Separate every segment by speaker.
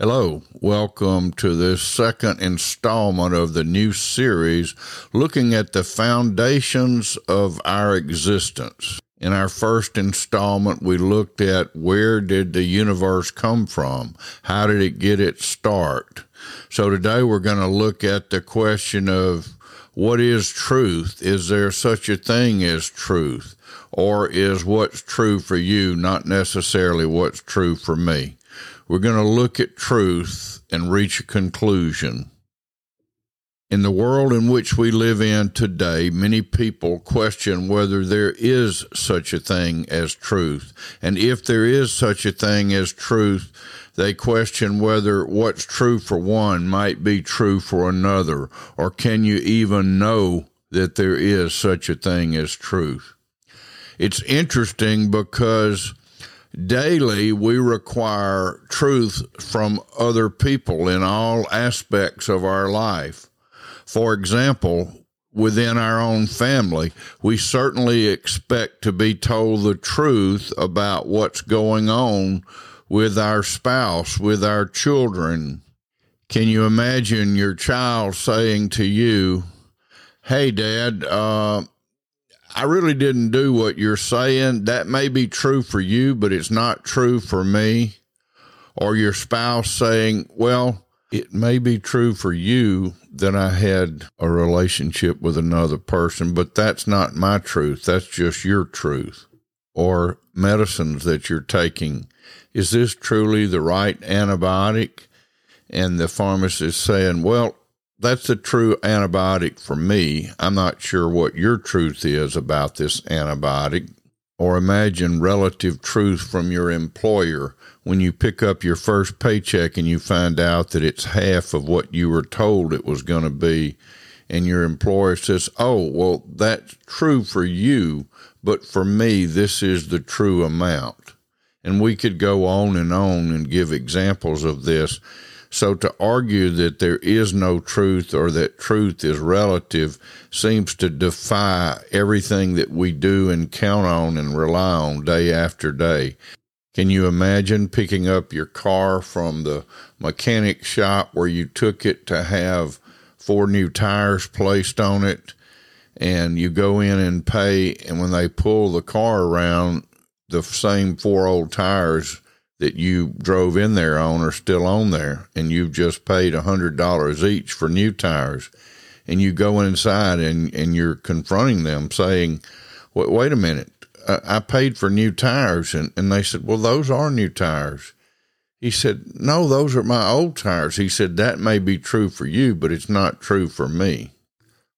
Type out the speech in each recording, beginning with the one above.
Speaker 1: Hello, welcome to this second installment of the new series looking at the foundations of our existence. In our first installment, we looked at where did the universe come from? How did it get its start? So today we're going to look at the question of what is truth? Is there such a thing as truth? Or is what's true for you not necessarily what's true for me? We're going to look at truth and reach a conclusion. In the world in which we live in today, many people question whether there is such a thing as truth. And if there is such a thing as truth, they question whether what's true for one might be true for another, or can you even know that there is such a thing as truth? It's interesting because daily we require truth from other people in all aspects of our life. For example, within our own family, we certainly expect to be told the truth about what's going on with our spouse, with our children. Can you imagine your child saying to you, Hey, Dad, uh, I really didn't do what you're saying. That may be true for you, but it's not true for me. Or your spouse saying, Well, it may be true for you that I had a relationship with another person, but that's not my truth. That's just your truth. Or medicines that you're taking. Is this truly the right antibiotic? And the pharmacist saying, Well, that's a true antibiotic for me. I'm not sure what your truth is about this antibiotic. Or imagine relative truth from your employer when you pick up your first paycheck and you find out that it's half of what you were told it was going to be. And your employer says, Oh, well, that's true for you, but for me, this is the true amount. And we could go on and on and give examples of this. So to argue that there is no truth or that truth is relative seems to defy everything that we do and count on and rely on day after day. Can you imagine picking up your car from the mechanic shop where you took it to have four new tires placed on it and you go in and pay and when they pull the car around the same four old tires that you drove in there on are still on there, and you've just paid a hundred dollars each for new tires, and you go inside and and you're confronting them saying, "Wait, wait a minute, I, I paid for new tires," and and they said, "Well, those are new tires." He said, "No, those are my old tires." He said, "That may be true for you, but it's not true for me."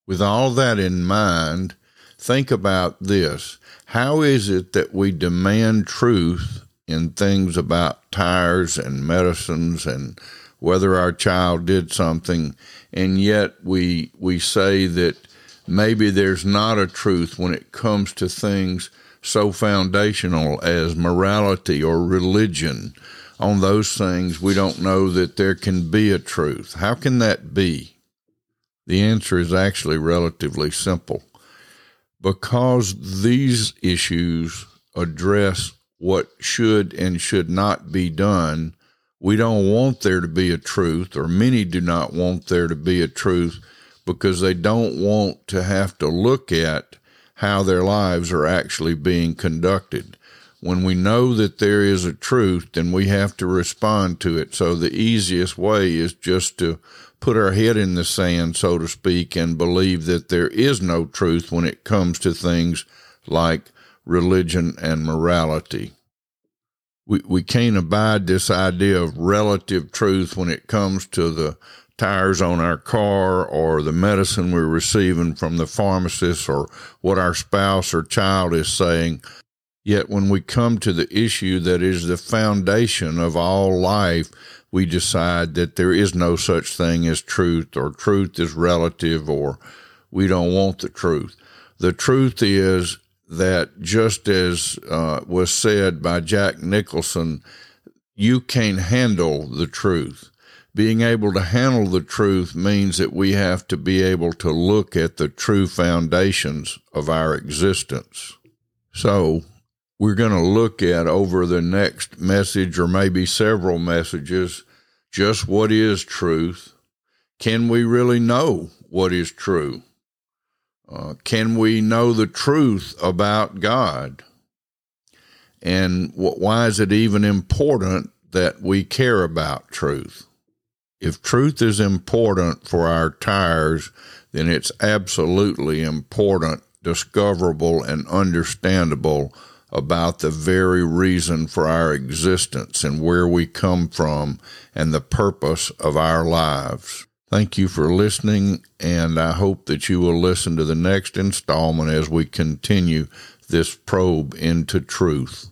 Speaker 1: With all that in mind, think about this. How is it that we demand truth in things about tires and medicines and whether our child did something, and yet we we say that maybe there's not a truth when it comes to things so foundational as morality or religion. On those things, we don't know that there can be a truth. How can that be? The answer is actually relatively simple. Because these issues address what should and should not be done. We don't want there to be a truth, or many do not want there to be a truth because they don't want to have to look at how their lives are actually being conducted. When we know that there is a truth, then we have to respond to it. So the easiest way is just to put our head in the sand, so to speak, and believe that there is no truth when it comes to things like religion and morality. We, we can't abide this idea of relative truth when it comes to the tires on our car or the medicine we're receiving from the pharmacist or what our spouse or child is saying. Yet when we come to the issue that is the foundation of all life, we decide that there is no such thing as truth or truth is relative or we don't want the truth. The truth is that just as uh, was said by Jack Nicholson, you can handle the truth. Being able to handle the truth means that we have to be able to look at the true foundations of our existence. So, we're going to look at over the next message or maybe several messages just what is truth? Can we really know what is true? Uh, can we know the truth about God? And why is it even important that we care about truth? If truth is important for our tires, then it's absolutely important, discoverable, and understandable about the very reason for our existence and where we come from and the purpose of our lives. Thank you for listening, and I hope that you will listen to the next installment as we continue this probe into truth.